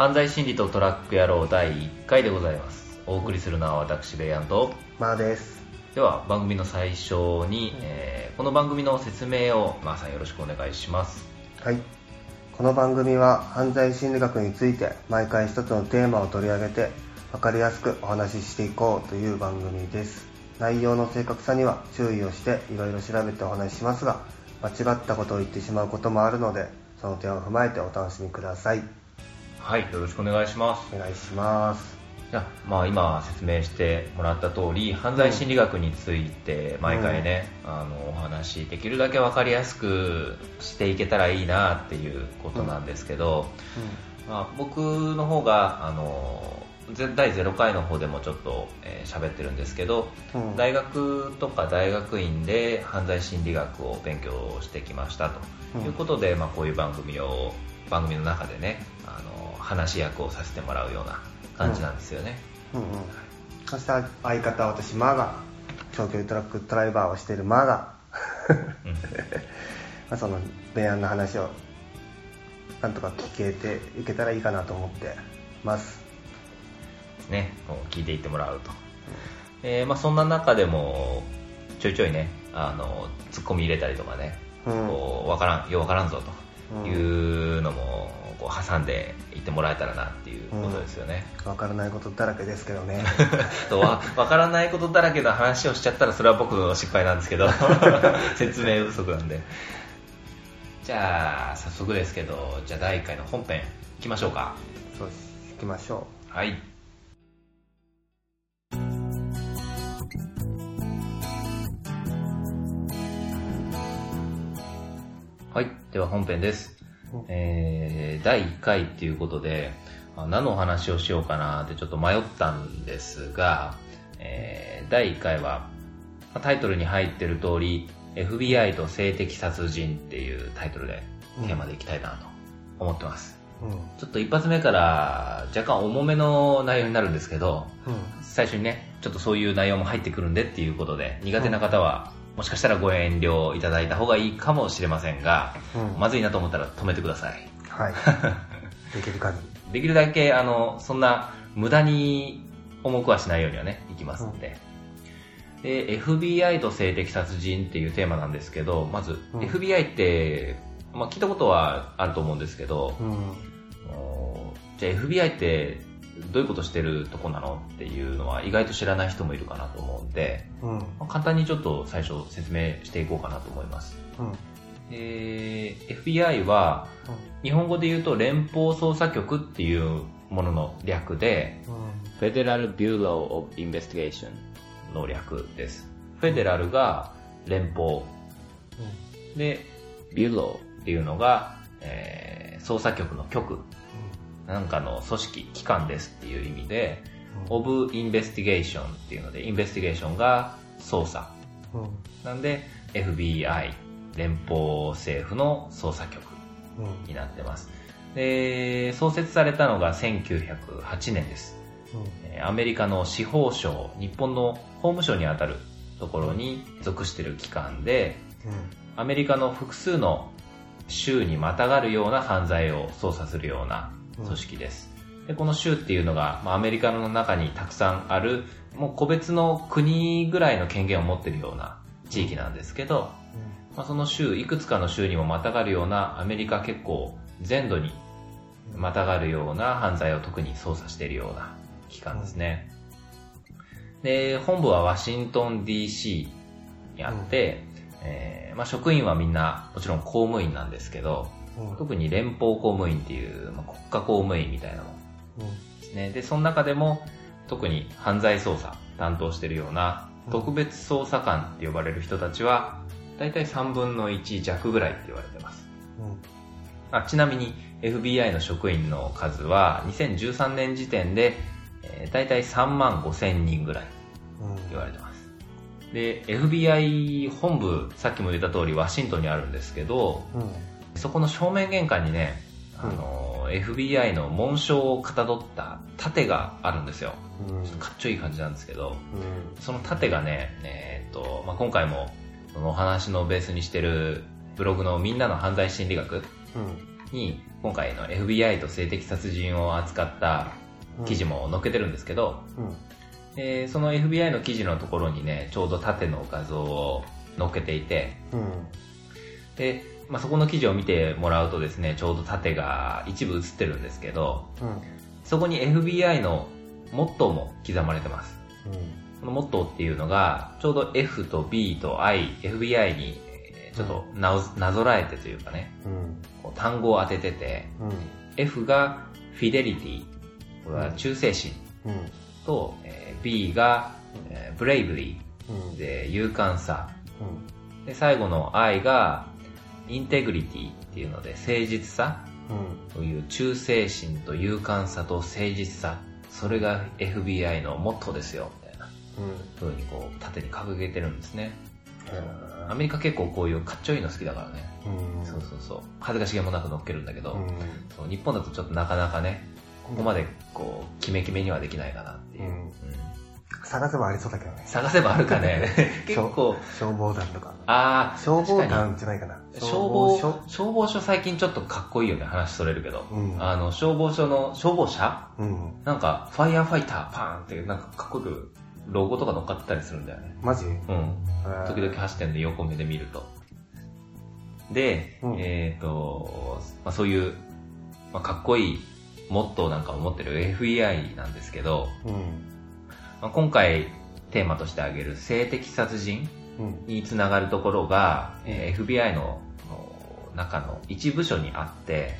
犯罪心理とトラック野郎第1回でございます。お送りするのは私ベイアンと。まあです。では番組の最初に、えーこの番組の説明をまーさんよろしくお願いします。はい。この番組は犯罪心理学について毎回一つのテーマを取り上げて分かりやすくお話ししていこうという番組です。内容の正確さには注意をしていろいろ調べてお話ししますが間違ったことを言ってしまうこともあるのでその点を踏まえてお楽しみくださいはいよろしくお願いします。お願いします。じゃあ、まあ、今説明してもらった通り犯罪心理学について毎回ね、あのお話できるだけ分かりやすくしていけたらいいなっていうことなんですけど、まあ、僕の方があのぜ第0回の方でもちょっとえー喋、ってるんですけど、うん。大学とか大学院で犯罪心理学を勉強してきましたとうんいうことで、まあ、こういう番組を番組の中でね話し役をさせてもらうような感じなんですよね、うん。うんそして相方は私マが長距離トラックドライバーをしているマがうん。まあそのベアンの話をなんとか聞けていけたらいいかなと思ってます。ね、聞いていってもらうと、えーまあ、そんな中でもちょいちょいねあのツッコミ入れたりとかね、うん。こうわからんようわからんぞとうん。いうのもこう挟んでいってもらえたらなっていうことですよね、わからないことだらけですけどね。とわわからないことだらけの話をしちゃったらそれは僕の失敗なんですけど。説明不足なんで。じゃあ早速ですけどじゃあ第1回の本編いきましょうか。そうです。行きましょはい。はい。では本編です。うんえー第1回っていうことであ何のお話をしようかなってちょっと迷ったんですが、えー第1回はまあタイトルに入ってる通り FBI と性的殺人っていうタイトルでテーマでいきたいなと思ってます、ううん。ちょっと一発目から若干重めの内容になるんですけどうん。最初にねちょっとそういう内容も入ってくるんでっていうことで苦手な方はもしかしたらご遠慮いただいた方がいいかもしれませんがうん。まずいなと思ったら止めてください。はい。できる限り。できるだけあのそんな無駄に重くはしないようにはねいきますんで、で FBI と性的殺人っていうテーマなんですけどまず、うん。FBI って、まあ、聞いたことはあると思うんですけど、じゃあ FBI ってどういうことしてるとこなのっていうのは意外と知らない人もいるかなと思うんで、うん。まあ簡単にちょっと最初説明していこうかなと思います。うん。えー FBI は日本語で言うと連邦捜査局っていうものの略で、 Federal Bureau of Investigation の略です。 Federal が連邦。で、 Bureau っていうのが、えー捜査局の局、なんかの組織、機関ですっていう意味で、 of Investigation っていうので、 Investigation が捜査。うんなんで、FBI、連邦政府の捜査局うんになってます。で、創設されたのが1908年です。えーアメリカの司法省、日本の法務省にあたるところに属している機関で、アメリカの複数の州にまたがるような犯罪を捜査するような組織です。でこの州っていうのが、まあ、アメリカの中にたくさんある、もう個別の国ぐらいの権限を持っているような地域なんですけど、まあ、その州、いくつかの州にもまたがるようなアメリカ結構全土にまたがるような犯罪を特に捜査しているような機関ですね。で、本部はワシントン DC にあって、えーまあ、職員はみんなもちろん公務員なんですけど、うん特に連邦公務員っていう、まあ、国家公務員みたいなのですね。で、その中でも特に犯罪捜査担当しているようなうん特別捜査官って呼ばれる人たちは、だいたい3分の1弱ぐらいって言われてます。あちなみに FBI の職員の数は2013年時点で、えー、大体3万5千人ぐらい言われてます。で、FBI 本部、さっきも言った通りワシントンにあるんですけど、そこの正面玄関にね、あの、FBI の紋章をかたどった盾があるんですよ。ちょっとかっちょいい感じなんですけど、その盾がね、えーっと、まあ、今回もそのお話のベースにしてるブログのみんなの犯罪心理学に今回の FBI と性的殺人を扱った記事も載っけてるんですけど、うん。えーその FBI の記事のところにね、ちょうど縦の画像を載っけていて、うん。で、まあ、そこの記事を見てもらうとですね、ちょうど縦が一部映ってるんですけど、うん。そこに FBI のモットーも刻まれてます。このモットーっていうのが、ちょうど F と B と I、FBI にえーちょっとなおなぞらえてというかね、うん。単語を当ててて、うん。F がフィデリティ、これは忠誠心うん。と、えー B が、えーブレイブリうんー。で勇敢さ。うん。で、最後の I がインテグリティっていうので誠実さ。うん。という忠誠心と勇敢さと誠実さ。それが FBI のモットーですよ、みたいなうん。風にこう縦に掲げてるんですね。へアメリカ結構こういうかっちょいいの好きだからね。うん。そうそうそう。恥ずかしげもなく乗っけるんだけど、うん。そう日本だとちょっとなかなかね、ここまでこう、キメキメにはできないかなっていう。うんうん探せばありそうだけどね。探せばあるかね。結構、消防団とか。ああ、消防団じゃないかな。に消防署？消防署最近ちょっとかっこいいよね、話それるけど。うんあの、消防署の、消防車？うん。なんか、ファイヤーファイターパーンって、なんかかっこよく、ロゴとか乗っかってたりするんだよね。マジ？うん。時々走ってんで横目で見ると。で、うんえっ、と、まあ、そういう、まあ、かっこいいモットーなんかを持ってる FBI なんですけど、うん。まあ、今回テーマとして挙げる性的殺人うん。につながるところが、えー FBI のの中の一部署にあって、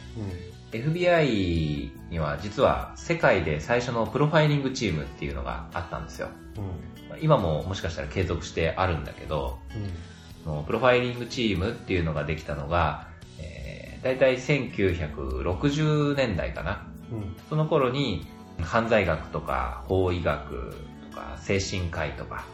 FBI には実は世界で最初のプロファイリングチームっていうのがあったんですよ。うん。まあ今ももしかしたら継続してあるんだけど、そのプロファイリングチームっていうのができたのが、えー、大体1960年代かな。うん。その頃に犯罪学とか法医学とか精神科医とか、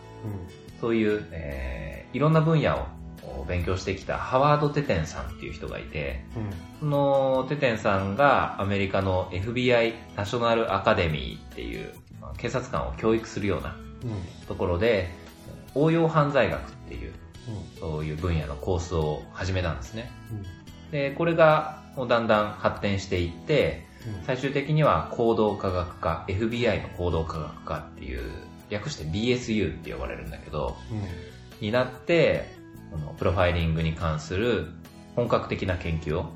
そういう、えーいろんな分野を勉強してきたハワード・テテンさんっていう人がいて、うん。そのテテンさんがアメリカの FBI ナショナルアカデミーっていうまあ警察官を教育するようなうん。ところで応用犯罪学っていううん。そういう分野のコースを始めたんですね。うん。で、これがだんだん発展していって、最終的には行動科学科、FBI の行動科学科っていう、略して BSU って呼ばれるんだけど、うん。になって、このプロファイリングに関する本格的な研究を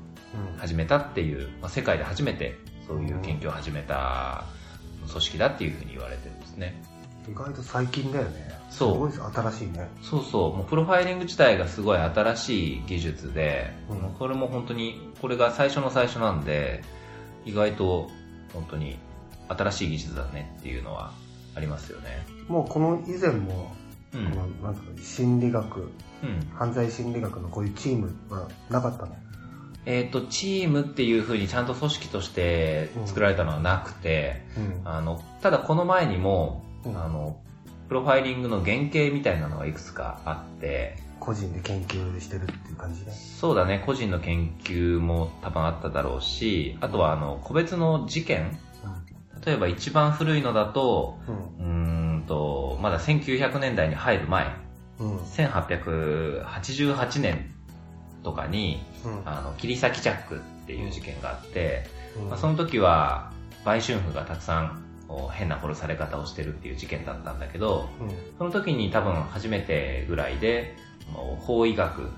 うん。始めたっていう、まあ、世界で初めてそういう研究を始めた組織だっていうふうに言われてるんですね。意外と最近だよね。そうすごい新しいね。そうそう、もうプロファイリング自体がすごい新しい技術で、うんこれも本当に、これが最初の最初なんで、意外と本当に新しい技術だねっていうのはありますよね。もうこの以前も、うん。この、なんていうの、心理学、うん。犯罪心理学のこういうチームはなかったの？えっ、と、チームっていう風にちゃんと組織として作られたのはなくて、うん。あの、ただこの前にも、うんあの、プロファイリングの原型みたいなのがいくつかあって、個人で研究してるっていう感じで？そうだね、個人の研究も多分あっただろうし、あとはあの、個別の事件例えば一番古いのだと、うん。うーんと、まだ1900年代に入る前、うん。うん。1888年とかに、うん。あの、切り裂きジャックっていう事件があって、うんまあ、その時は、売春婦がたくさん変な殺され方をしてるっていう事件だったんだけど、その時に多分初めてぐらいで、法医学。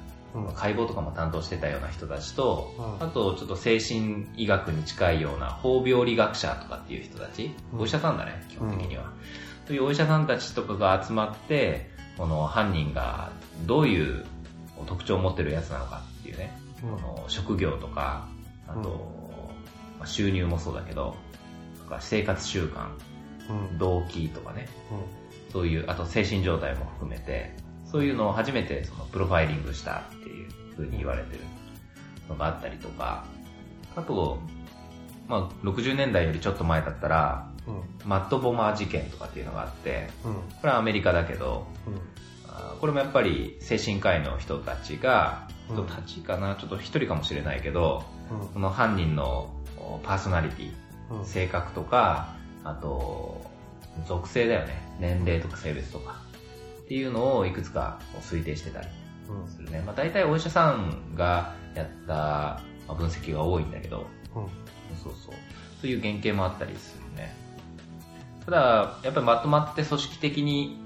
解剖とかも担当してたような人たちと、うんあとちょっと精神医学に近いような法病理学者とかっていう人たち、うんお医者さんだね、基本的には。そういうお医者さんたちとかが集まって、この犯人がどういう特徴を持ってるやつなのかっていうね、うんこの職業とか、あと、うんまあ収入もそうだけど、とか生活習慣、うん。動機とかね、そういう、あと精神状態も含めて、そういうのを初めてそのプロファイリングしたっていう風に言われてるのがあったりとか、あと、まあ、60年代よりちょっと前だったら、うん。マットボマー事件とかっていうのがあって、うん。これはアメリカだけど、うん。これもやっぱり精神科医の人たちが、うん人たちかな、ちょっと一人かもしれないけど、うん。この犯人のおパーソナリティ、うん。性格とか、あと、属性だよね。年齢とか性別とか。っていうのをいくつか推定してたりうん。するね。まあ大体お医者さんがやったまあ分析が多いんだけど、そうそう。そういう原型もあったりするね。ただ、やっぱりまとまって組織的に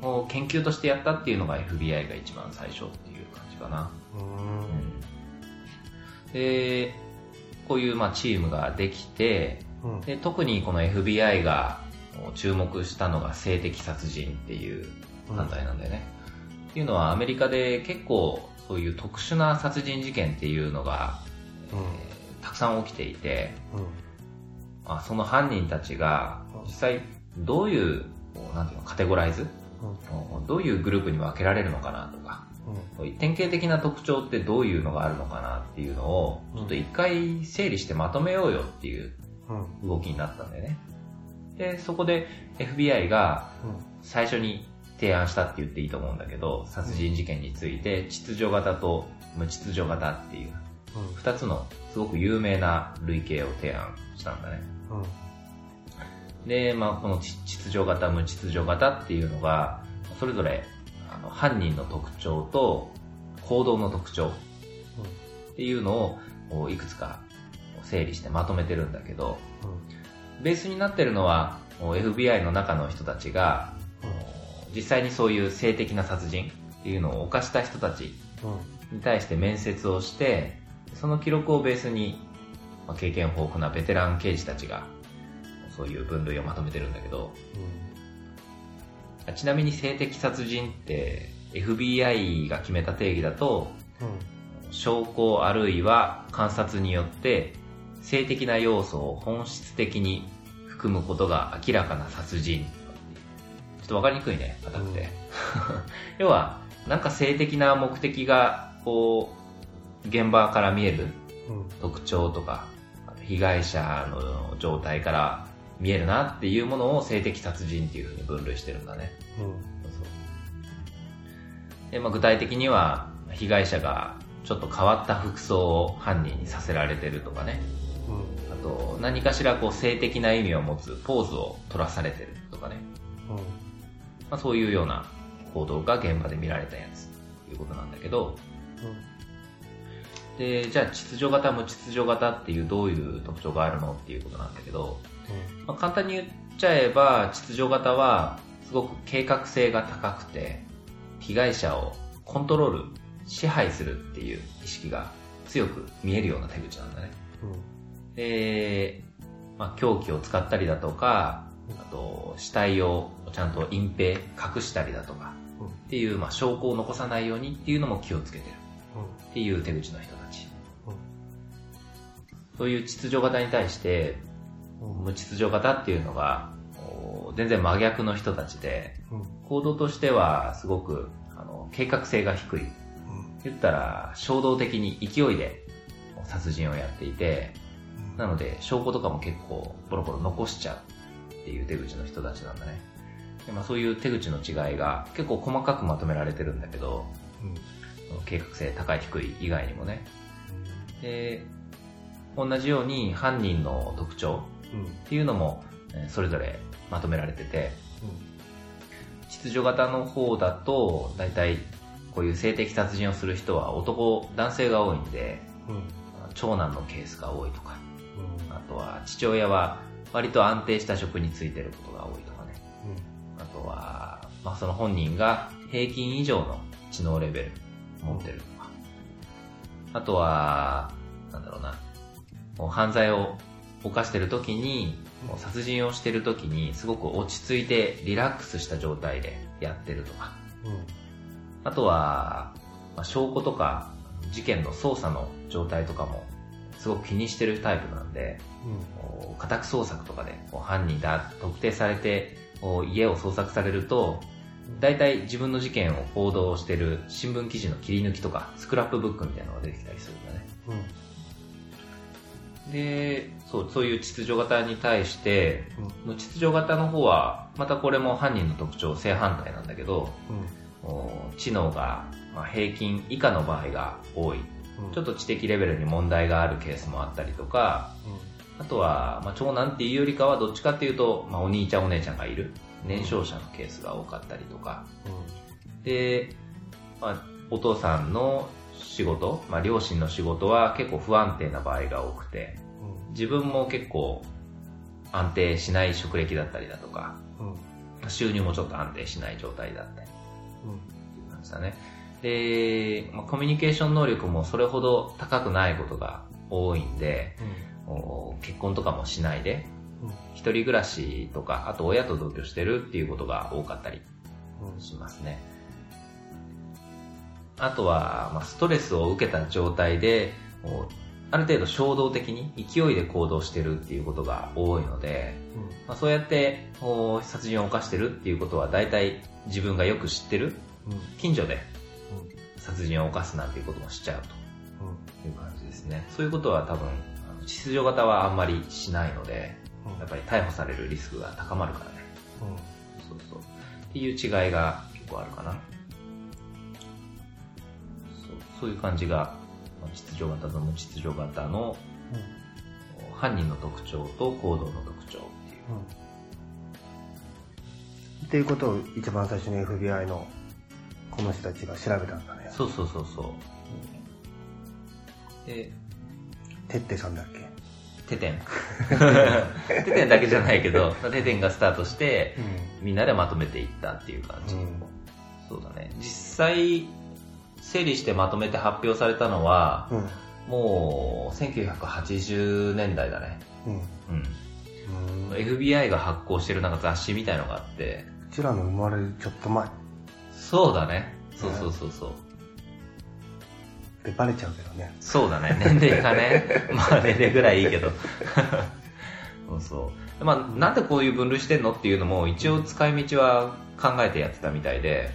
もう研究としてやったっていうのが FBI が一番最初っていう感じかな。うん、で、こういうまあチームができて、うん、で特にこの FBI が注目したのが性的殺人っていう犯罪なんだよね。うん、っていうのはアメリカで結構そういう特殊な殺人事件っていうのが、うん、えー、たくさん起きていて、まあ、その犯人たちが実際どういうなんていうのカテゴライズ、どういうグループに分けられるのかなとか、うん、典型的な特徴ってどういうのがあるのかなっていうのを、ちょっと一回整理してまとめようよっていう動きになったんだよね。で、そこで FBI が最初に提案したって言っていいと思うんだけど、殺人事件について秩序型と無秩序型っていう、二つのすごく有名な類型を提案したんだね。で、まあ、この秩序型、無秩序型っていうのが、それぞれあの犯人の特徴と行動の特徴っていうのをいくつか整理してまとめてるんだけど、ベースになってるのは FBI の中の人たちが、実際にそういう性的な殺人っていうのを犯した人たちに対して面接をして、その記録をベースに経験豊富なベテラン刑事たちがそういう分類をまとめてるんだけど、うん、ちなみに性的殺人って FBI が決めた定義だと、うん、証拠あるいは観察によって性的な要素を本質的に含むことが明らかな殺人。ちょっとわかりにくいね、硬くて。うん、要は、なんか性的な目的が、こう、現場から見える特徴とか、被害者の状態から見えるなっていうものを性的殺人っていうふうに分類してるんだね。うん、でまあ、具体的には、被害者がちょっと変わった服装を犯人にさせられてるとかね。うん、あと、何かしらこう性的な意味を持つポーズを取らされてるとかね。うんまあ、そういうような行動が現場で見られたやつということなんだけど、うん、で、じゃあ秩序型無秩序型っていうどういう特徴があるのっていうことなんだけど、まあ、簡単に言っちゃえば秩序型はすごく計画性が高くて被害者をコントロール支配するっていう意識が強く見えるような手口なんだね、うん、で、まあ、凶器を使ったりだとかあと死体をちゃんと隠蔽隠したりだとかっていう、まあ、証拠を残さないようにっていうのも気をつけてる。っていう手口の人たち、そういう秩序型に対して無秩序型っていうのが全然真逆の人たちで、行動としてはすごくあの計画性が低い、言ったら衝動的に勢いで殺人をやっていて、なので証拠とかも結構ボロボロ残しちゃうっていう手口の人たちなんだね。で、まあ、そういう手口の違いが結構細かくまとめられてるんだけど、うん、計画性高い低い以外にもね。で同じように犯人の特徴っていうのも、それぞれまとめられてて、秩序型の方だと、大体こういう性的殺人をする人は男、男性が多いんで、うん、長男のケースが多いとか、うん、あとは父親は割と安定した職に就いてることが多いとかね、うん、あとは、まあ、その本人が平均以上の知能レベル持ってるとか、あとは、なんだろうな、もう犯罪を犯してる時に、殺人をしてる時にすごく落ち着いてリラックスした状態でやってるとか、うん、あとは、まあ、証拠とか事件の捜査の状態とかもすごく気にしてるタイプなんで、うん、家宅捜索とかで犯人だ特定されて家を捜索されると大体自分の事件を報道してる新聞記事の切り抜きとかスクラップブックみたいなのが出てきたりするんだね、うん。で、そう、そういう秩序型に対して、うん、秩序型の方は、またこれも犯人の特徴正反対なんだけど、うん、知能が、まあ、平均以下の場合が多い、うん、ちょっと知的レベルに問題があるケースもあったりとか、あとは、まあ、長男っていうよりかはどっちかっていうと、まあ、お兄ちゃんお姉ちゃんがいる年少者のケースが多かったりとか、で、まあ、お父さんの仕事、まあ、両親の仕事は結構不安定な場合が多くて、自分も結構安定しない職歴だったりだとか、うん。収入もちょっと安定しない状態だったりうん。なんですよね。で、まあ、コミュニケーション能力もそれほど高くないことが多いんで、お結婚とかもしないで、一人暮らしとか、あと親と同居してるっていうことが多かったりうん。しますね。あとは、まあ、ストレスを受けた状態で、ある程度衝動的に勢いで行動してるっていうことが多いので、まあ、そうやって殺人を犯してるっていうことは大体自分がよく知ってるうん。近所で殺人を犯すなんていうこともしちゃうという感じですね。そういうことは多分、秩序型はあんまりしないので、やっぱり逮捕されるリスクが高まるからね。そうそう。っていう違いが結構あるかな。そうそういう感じが、まあ秩序型と無秩序型の犯人の特徴と行動の特徴っていう。っていうことを一番最初に FBI のこの人たちが調べたんだね。そうそうそうそう。で、てってさんだっけ？テテン。テテンだけじゃないけど、テテンがスタートして、みんなでまとめていったっていう感じ。そうだね。実際、整理してまとめて発表されたのは、うん。もう、1980年代だね。うん。うん。うん。FBI が発行してるなんか雑誌みたいのがあって、うちらの生まれるちょっと前そうだね。そうそうそうそう。でバレちゃうけどね。そうだね。年齢がね。まあ年齢ぐらいいいけど。そうそう。まあなんでこういう分類してんのっていうのも一応使い道は考えてやってたみたいで、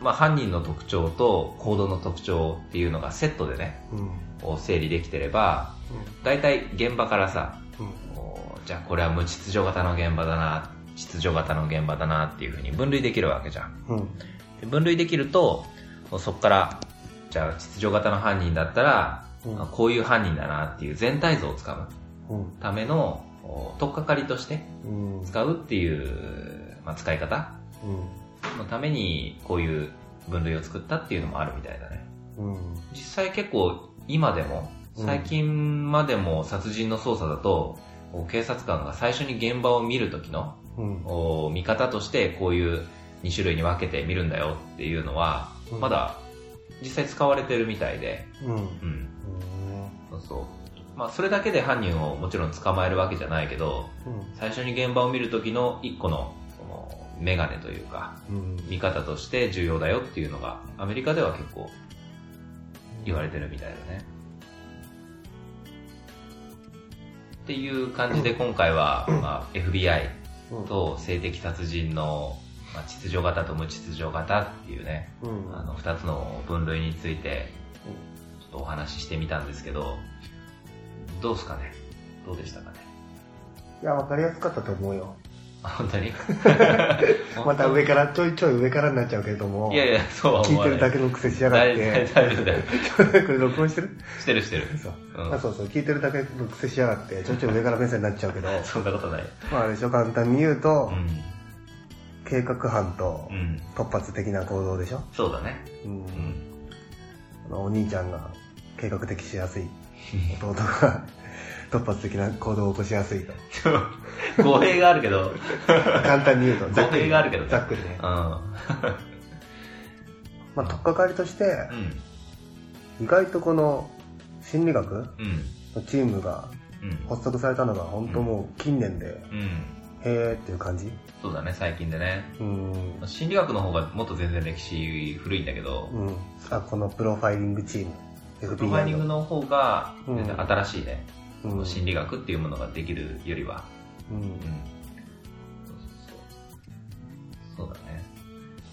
まあ犯人の特徴と行動の特徴っていうのがセットでね、うん。うん。こう整理できてれば、大体現場からさ、じゃあこれは無秩序型の現場だな、秩序型の現場だなっていうふうに分類できるわけじゃん。分類できると、そこから、じゃあ秩序型の犯人だったら、うんあこういう犯人だなっていう全体像をつかむうん。ための、お取っかかりとしてうん。使うっていう、まあ、使い方うん。のために、こういう分類を作ったっていうのもあるみたいだね。うん。実際結構今でも、うん最近までも殺人の捜査だと、お警察官が最初に現場を見るときのうん。お見方としてこういう2種類に分けて見るんだよっていうのは、うんまだ実際使われてるみたいで、うん。うん、そうそう。まあそれだけで犯人をもちろん捕まえるわけじゃないけど、うん。最初に現場を見る時の一個のそのメガネというか、うん。見方として重要だよっていうのがアメリカでは結構言われてるみたいだね。っていう感じで今回は、まあ、FBI うん。と性的殺人の、まあ、秩序型と無秩序型っていうね、うん。あの二つの分類についてちょっとお話ししてみたんですけど、どうですかね？どうでしたかね？いや、わかりやすかったと思うよ。あ本当に？また上から、ちょいちょい上からになっちゃうけれども。いやいや、そう。聞いてるだけの癖しやがっ大て。大丈夫だよ。これ録音してる？してるしてる。そう。うんあそうそう、聞いてるだけの癖しやがって、ちょいちょい上から目線になっちゃうけど、そんなことない。まああれでしょ、簡単に言うと、うん。計画犯とうん。突発的な行動でしょ？そうだね。うんうん。お兄ちゃんが計画的しやすい。弟が 突発的な行動を起こしやすいと。語弊があるけど、簡単に言うと、語り。弊があるけどねざっくりね。うん。まあ、取っかかりとして、うん。意外とこの心理学うん。のチームがうん。発足されたのが本当もう近年で、うん。へーっていう感じ？そうだね、最近でね。うん。心理学の方がもっと全然歴史古いんだけど、うん。あ、このプロファイリングチーム。プロファイリングの。の方がうん全然新しいね。うん。心理学っていうものができるよりは。うんうん。そうそうそう。そうだね。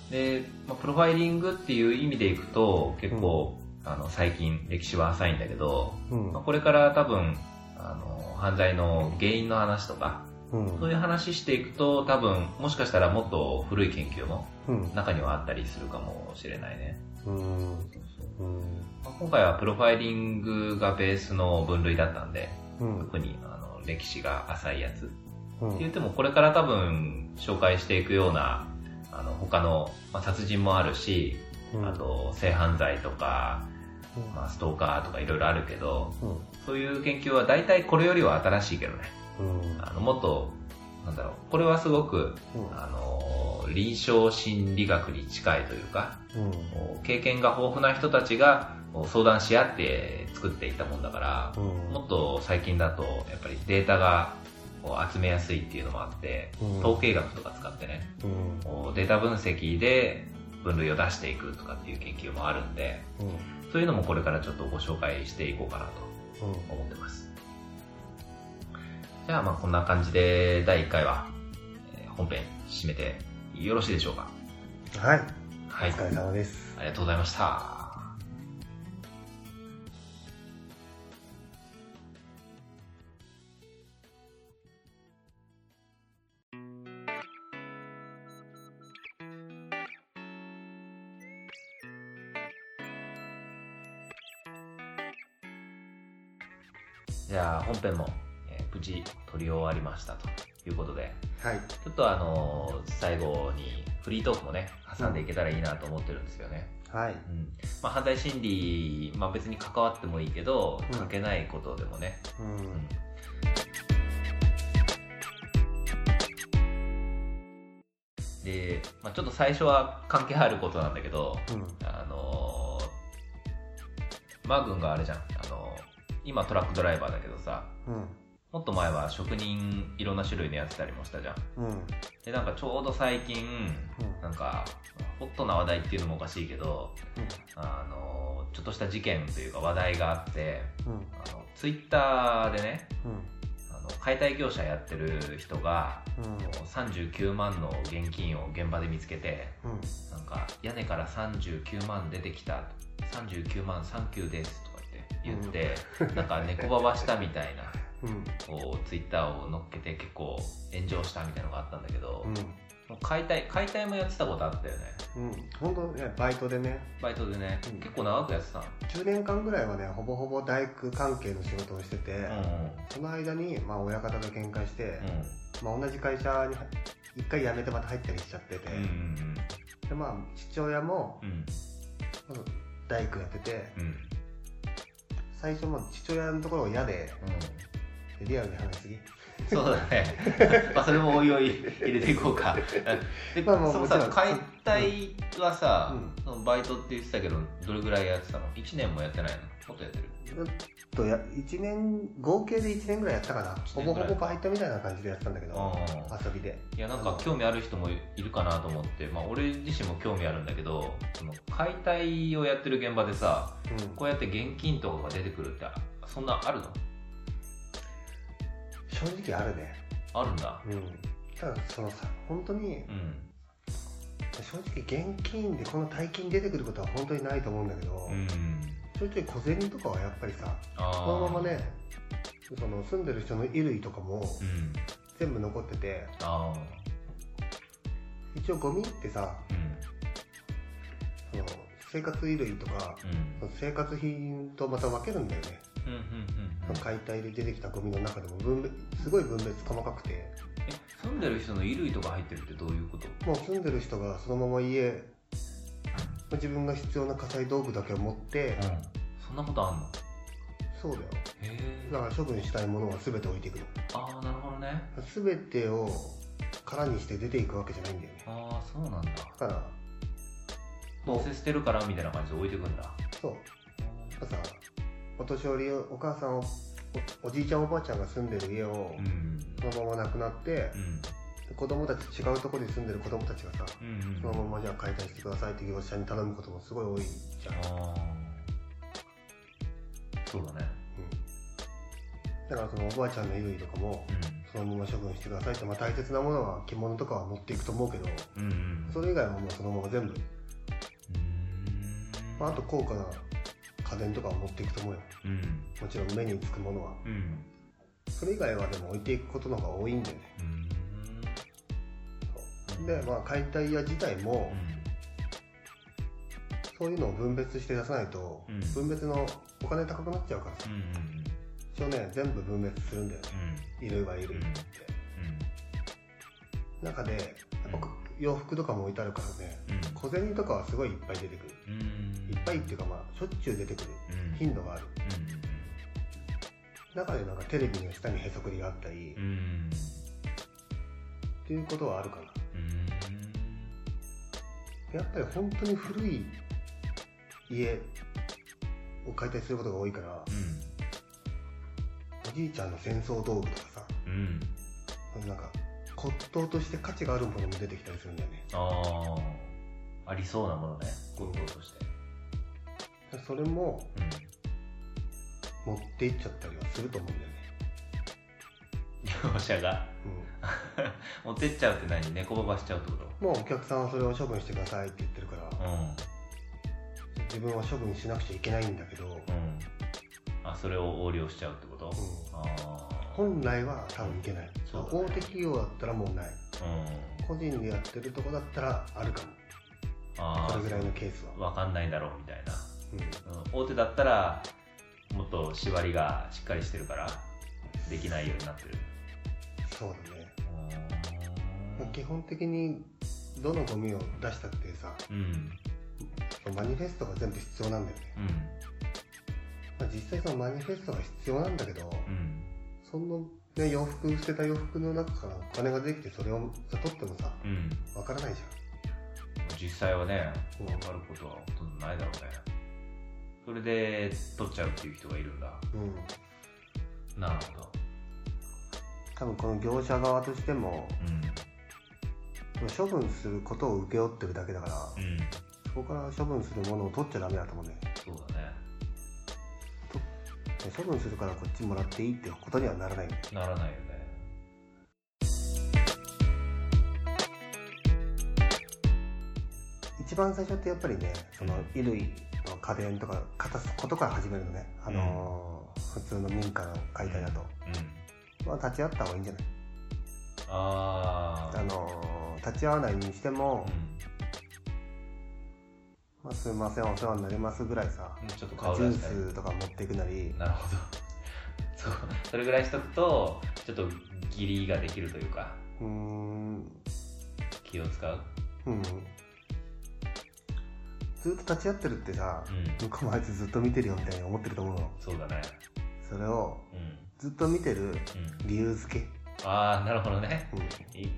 で、まあ、プロファイリングっていう意味でいくと、結構、あの、最近歴史は浅いんだけど、うんまあ、これから多分、あの、犯罪の原因の話とか、うん。そういう話していくと、多分、もしかしたらもっと古い研究もうん。中にはあったりするかもしれないね。うん。まあ今回はプロファイリングがベースの分類だったんで、うん。特にあの歴史が浅いやつ。うんって言っても、これから多分紹介していくような、あの、他の、まあ、殺人もあるし、うんあと、性犯罪とか、うんまあ、ストーカーとかいろいろあるけど、うんそういう研究は大体これよりは新しいけどね。うん。あの、もっと、なんだろう、これはすごく、うん。あの、臨床心理学に近いというか、経験が豊富な人たちが相談し合って作っていったもんだから、うん。もっと最近だとやっぱりデータが集めやすいっていうのもあって、うん。統計学とか使ってねデータ分析で分類を出していくとかっていう研究もあるんでうん。そういうのもこれからちょっとご紹介していこうかなとうん。思ってますじゃあまあこんな感じで第1回はえー本編締めてよろしいでしょうか？はい。はい。お疲れ様です。ありがとうございました。じゃあ本編も、えー無事撮り終わりましたということではい。ちょっとあのー最後にフリートークもね挟んでいけたらいいなと思ってるんですよね、はい。うん。まあ、犯罪心理、まあ、別に関わってもいいけどうん。書けないことでもね、うん。で、まあ、ちょっと最初は関係あることなんだけどうん。あのーマー君があれじゃん、あのー今トラックドライバーだけどさうんもっと前は職人いろんな種類のやってたりもしたじゃん。うん。でなんかちょうど最近なんかホットな話題っていうのもおかしいけどあのちょっとした事件というか話題があってうん。あのツイッターでねうん。あの解体業者やってる人がうん。もう39万の現金を現場で見つけてうん。なんか屋根から39万出てきた39万サンキューですとか言って言って、なんか猫ばばしたみたいな。うんこうツイッターを乗っけて結構炎上したみたいなのがあったんだけど、解体解体もやってたことあったよね。うん。本当ねバイトでね。バイトでね、うん。結構長くやってたの。10年間ぐらいはねほぼほぼ大工関係の仕事をしてて、うんその間に、まあ、親方と喧嘩して、うまあ、同じ会社に一回辞めてまた入ったりしちゃってて、んうんでまあ父親も大工やっててうん。最初もう父親のところが嫌でうんリアルに話しすぎそうだね。まあそれもおいおい入れていこうか。で、まあまあそのさ解体はさ、うん。そのバイトって言ってたけどどれぐらいやってたの？1年もやってないの？もっとやってる？ずっとや1年合計で1年ぐらいやったかな。ほぼほぼバイトみたいな感じでやってたんだけどあ遊びで。いやなんか興味ある人もいるかなと思って、まあ、俺自身も興味あるんだけどその解体をやってる現場でさうん。こうやって現金とかが出てくるってそんなあるの？正直あるね。あるんだ。うん。ただそのさ本当にうん。正直現金でこの大金出てくることは本当にないと思うんだけど、うんちょいちょい小銭とかはやっぱりさあこのままねその住んでる人の衣類とかもうん。全部残っててああ一応ゴミってさうん。その生活衣類とかうん。その生活品とまた分けるんだよね、うんうんうん。解体で出てきたゴミの中でも分別すごい分別細かくて。え住んでる人の衣類とか入ってるってどういうこと？もう住んでる人がそのまま家自分が必要な火災道具だけを持って、うん。そんなことあんの？そうだよ。へえ。だから処分したいものは全て置いていくの。ああなるほどね。全てを空にして出ていくわけじゃないんだよね。ああそうなんだ。だからどうせ捨てるからみたいな感じで置いてくんだ。そう。やっぱさお年寄りをお母さんをおおじいちゃんおばあちゃんが住んでる家をうん。そのまま亡くなってう、ん。子供たち違うところに住んでる子供たちがさうんうん。そのままじゃあ解体してくださいって業者に頼むこともすごい多いじゃん、そうだね。うん、だからそのおばあちゃんの衣類とかもうん。そのまま処分してくださいって、まあ、大切なものは着物とかは持っていくと思うけどうんうん。それ以外はもうそのまま全部、まあ、あと高価な家電とかは持っていくと思うよ。うん。もちろん目につくものは。うん。それ以外はでも置いていくことの方が多いんだよね。うーんでまあ解体屋自体もうん。そういうのを分別して出さないと、うん。分別のお金高くなっちゃうからさ。一応ね全部分別するんだよ。ねうん。衣類は衣類って、中でやっぱ洋服とかも置いてあるからね小銭とかはすごいいっぱい出てくるぱいっていうかまあしょっちゅう出てくるうん。頻度がある。うん。中でなんかテレビの下にへそくりがあったり、っていうことはあるかな。うん。やっぱり本当に古い家を解体することが多いからおじいちゃんの戦争道具とかさうん。うんなんか骨董として価値があるものも出てきたりするんだよね。ああありそうなものね。骨董としてそれもうん持っていっちゃったりはすると思うんだよね。業者が？う 持ってっちゃうって何？猫ばばしちゃうってこと？んもうお客さんはそれを処分してくださいって言ってるからう自分は処分しなくちゃいけないんだけど、ん。うん。あそれを横領しちゃうってこと、うん。本来は多分いけない、そうだね。大手企業だったらもうない。うん。個人でやってるとこだったらあるかも。ああこれぐらいのケースは、わかんないだろうみたいな、うん。うん、大手だったらもっと縛りがしっかりしてるからできないようになってる。そうだね、基本的にどのゴミを出したってさうん。マニフェストが全部必要なんだよね、うん。まあ、実際そのマニフェストが必要なんだけど、うん。その、ね、洋服捨てた洋服の中からお金ができてそれをさ取ってもさうん。わからないじ実際はねうん。分かることはほとんどないだろうねそれで取っちゃうっていう人がいるんだ。うん。なるほど。多分この業者側としてもうん。処分することを請け負ってるだけだから、うん。そこから処分するものを取っちゃダメだと思うね。そうだね。で処分するからこっちもらっていいってことにはならない。ならないよね。一番最初ってやっぱりねその衣類の家電とか片すことから始めるのね。あのー普通の民家の解体だと、うん。まあ立ち会った方がいいんじゃない？あああのー立ち会わないにしても、うん。まあ、すいませんお世話になりますぐらいさうんちょっとジュースとか持っていくなり。なるほど。そう。それぐらいしとくとちょっと義理ができるというか。うーん。気を使う。うんずっと立ち会ってるってさ、うん。向こうもあいつずっと見てるよみたいに思ってると思うの。そうだね。それをうん。ずっと見てるうん。理由付け、ああなるほどね。うん、い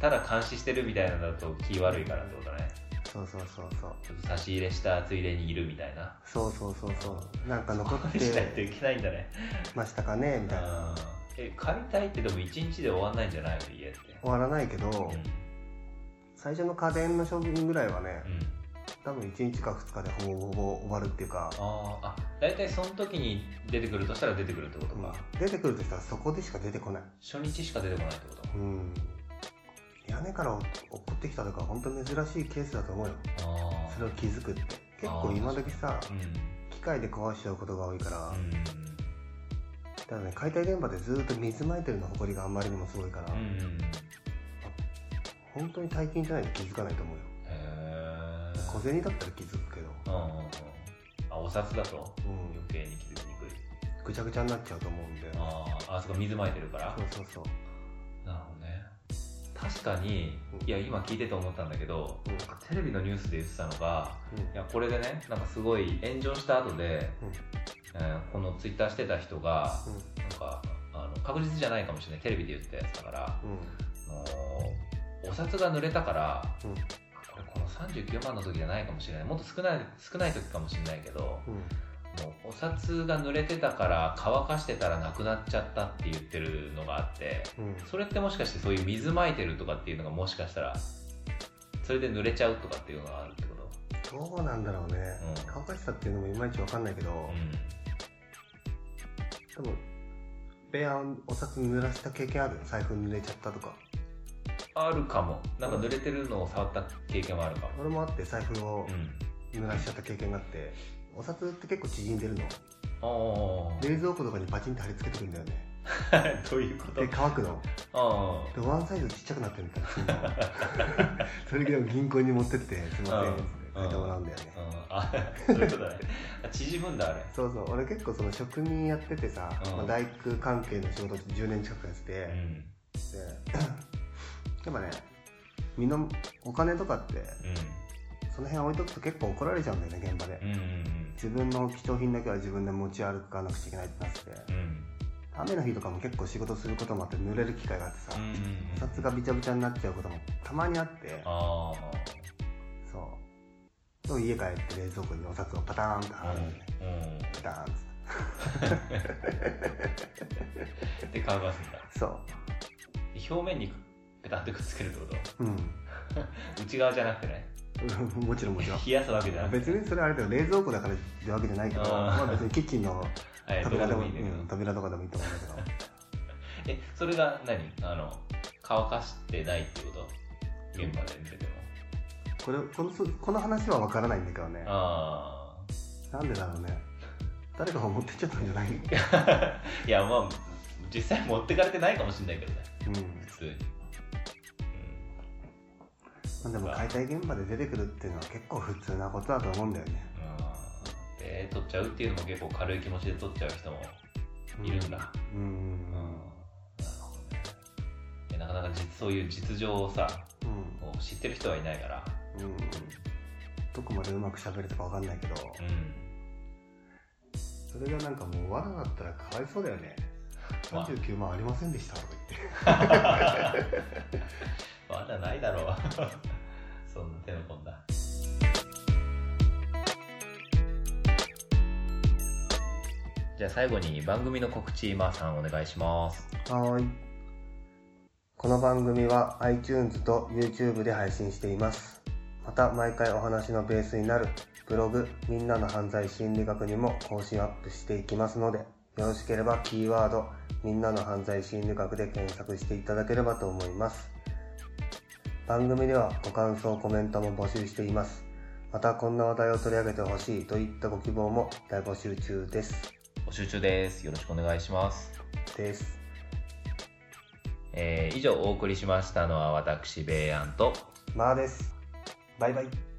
ただ監視してるみたいなのだと気悪いからってことね。そうそうそうそう。ちょっと差し入れしたついでにいるみたいな。そうそうそうそう。なんか残っここにしないとていけないんだね。ましたかねみたいな。あーえ解体ってでも1日で終わんないんじゃないの家って。終わらないけど、うん。最初の家電の処分ぐらいはね、うん多分1日か2日でほぼほぼ終わるっていうか、あーあ大体その時に出てくるとしたら出てくるってことか、出てくるとしたらそこでしか出てこない。初日しか出てこないってこと。うん。屋根から落っこってきたとか本当珍しいケースだと思うよ。それを気づくって。結構今時さうん。機械で壊しちゃうことが多いから、うん。ただね解体現場でずっと水撒いてるの埃があんまりにもすごいから、うんうん。本当に大金じゃないと気づかないと思うよ小銭だったら気づくけど。うんうんうん。あお札だと？うん。余計に気づきにくい。ぐちゃぐちゃになっちゃうと思うんであーあそこ水まいてるから？そうそうそう。なるほどね。確かにうん。いや今聞いてて思ったんだけどうん。テレビのニュースで言ってたのがうん。いやこれでねなんかすごい炎上した後で、うん。えーこのツイッターしてた人がうん。なんかあの確実じゃないかもしれない。テレビで言ってたやつだからうん。あのお札が濡れたからうんこの39万の時じゃないかもしれない。もっと少ない少ない時かもしれないけどうん。もうお札が濡れてたから乾かしてたらなくなっちゃったって言ってるのがあってうん。それってもしかしてそういう水撒いてるとかっていうのがもしかしたらそれで濡れちゃうとかっていうのがあるってこと？どうなんだろうね、うん。乾かしたっていうのもいまいちわかんないけど、うん。多分ベアお札濡らした経験ある？財布濡れちゃったとかあるかも。なんか濡れてるのを触った経験はあるかも。俺もあって財布をうん。濡らしちゃった経験があってお札って結構縮んでるの。ああ冷蔵庫とかにパチンって貼り付けてくるんだよね。どういうこと？で乾くの。あでワンサイズちっちゃくなってるみたいなそれでも銀行に持ってってすいません。って書いてもらうんだよね。あ、そういうことだね。あ縮むんだ、あれ。そうそう。俺結構その職人やっててさ、うん。まあ、大工関係の仕事って10年近くやってて、うん。でやっぱね身のお金とかってうん。その辺置いとくと結構怒られちゃうんだよね現場で、うんうん自分の貴重品だけは自分で持ち歩かなくちゃいけないってなって。てうん。うん雨の日とかも結構仕事することもあって濡れる機会があってさ、うんうんうん。お札がびちゃびちゃになっちゃうこともたまにあって。あそう。でも家帰って冷蔵庫にお札をパターンとあ貼るんでね。うんうん。パターンって。で乾かすんだ。そ表面にペタってくっつけるってこと？ううん。内側じゃなくてね。もちろんもちろん。冷やすわけじゃなくて。別にそれあれだよ冷蔵庫だからってわけじゃないけどまあ別にキッチンの はい扉でもどこでもいい扉とかでもいいと思うんだけど。えそれが何？あの乾かしてないってこと？現場で見てても。これこのこの話は分からないんだけどね。あなんでだろうね。誰かが持ってっちゃったんじゃない？いやまあ実際持ってかれてないかもしれないけどね。うん。普通にまあでも解体現場で出てくるっていうのは結構普通なことだと思うんだよね。うん。で取っちゃうっていうのも結構軽い気持ちで取っちゃう人もいるんだ。うん。うん。なるほどね。いやなかなか実そういう実情をさうん。知ってる人はいないから。うん。どこまでうまく喋れたか分かんないけど。うん。それがなんかもう罠だったらかわいそうだよね。まあ。39万ありませんでしたとか言って。まだないだろうそんな手の込んだじゃあ最後に番組の告知まーさんお願いしますはーい。この番組は iTunes と YouTube で配信しています。また毎回お話のベースになるブログみんなの犯罪心理学にも更新アップしていきますので、よろしければキーワードみんなの犯罪心理学で検索していただければと思います。番組ではご感想、コメントも募集しています。またこんな話題を取り上げてほしいといったご希望も大募集中です。募集中ですよろしくお願いしますです。えー以上お送りしましたのは私ベイアンとまあです。バイバイ。